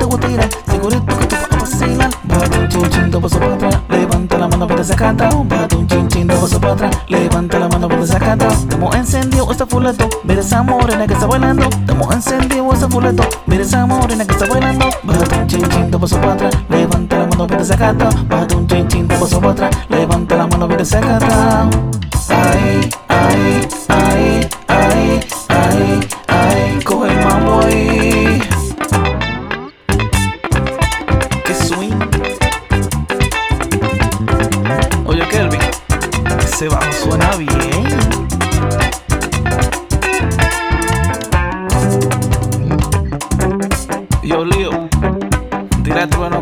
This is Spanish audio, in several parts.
te voy a. Segurito que tú vas a vacilar. Bájate un chin chin, dos pasos para atrás. Levanta la mano, vete sacando. Bájate un chin chin, dos pasos para atrás. Levanta la mano, vete sacando. Estamos encendidos, está fuleto. Mira esa morena que está bailando. Estamos encendidos, está fuleto. Mira esa morena que está bailando. Bájate un chin chin, dos pasos para atrás. Levanta la mano, vete sacando. Bájate un chin chin, dos pasos para atrás. Levanta la mano, vete sacando. Ay, ay, ay,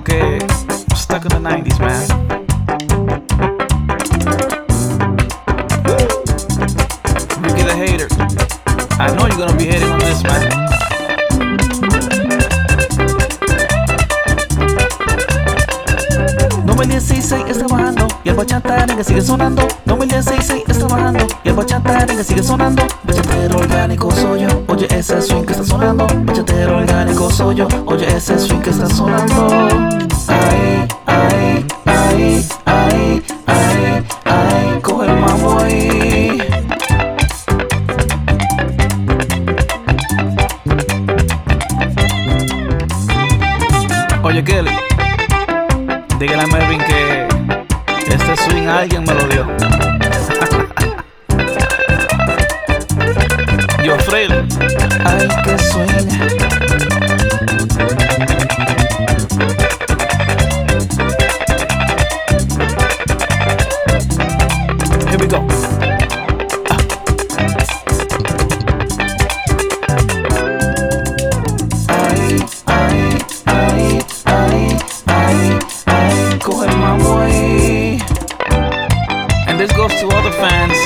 que I'm stuck in the 90s, man. I know you're gonna be hating on this, man. 2016 está bajando y el bachata arenga sigue sonando. 2016 está bajando y el bachata arenga sigue sonando. Bachatero orgánico soy yo, oye ese swing que está sonando. Bachatero orgánico soy yo, oye ese swing que está sonando. Ay, ay, ay, ay, ay, ay, coge el mambo ahí. Oye Kelly dígale a Melvin que este swing alguien me lo dio. Yo, Frail. Ay, qué swing. Goes to all the fans,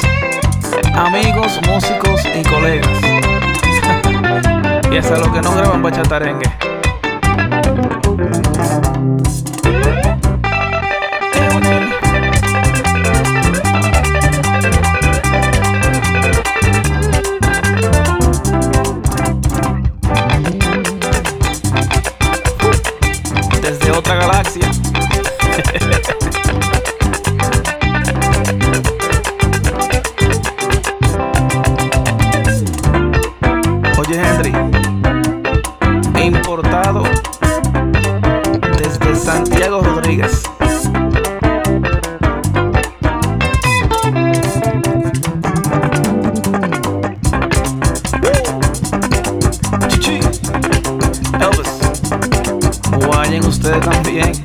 amigos, músicos y colegas. y hasta los que no graban bachatarengue. Desde otra galaxia. Henry, importado desde Santiago Rodríguez. Chichi, Elvis, guayen ustedes también.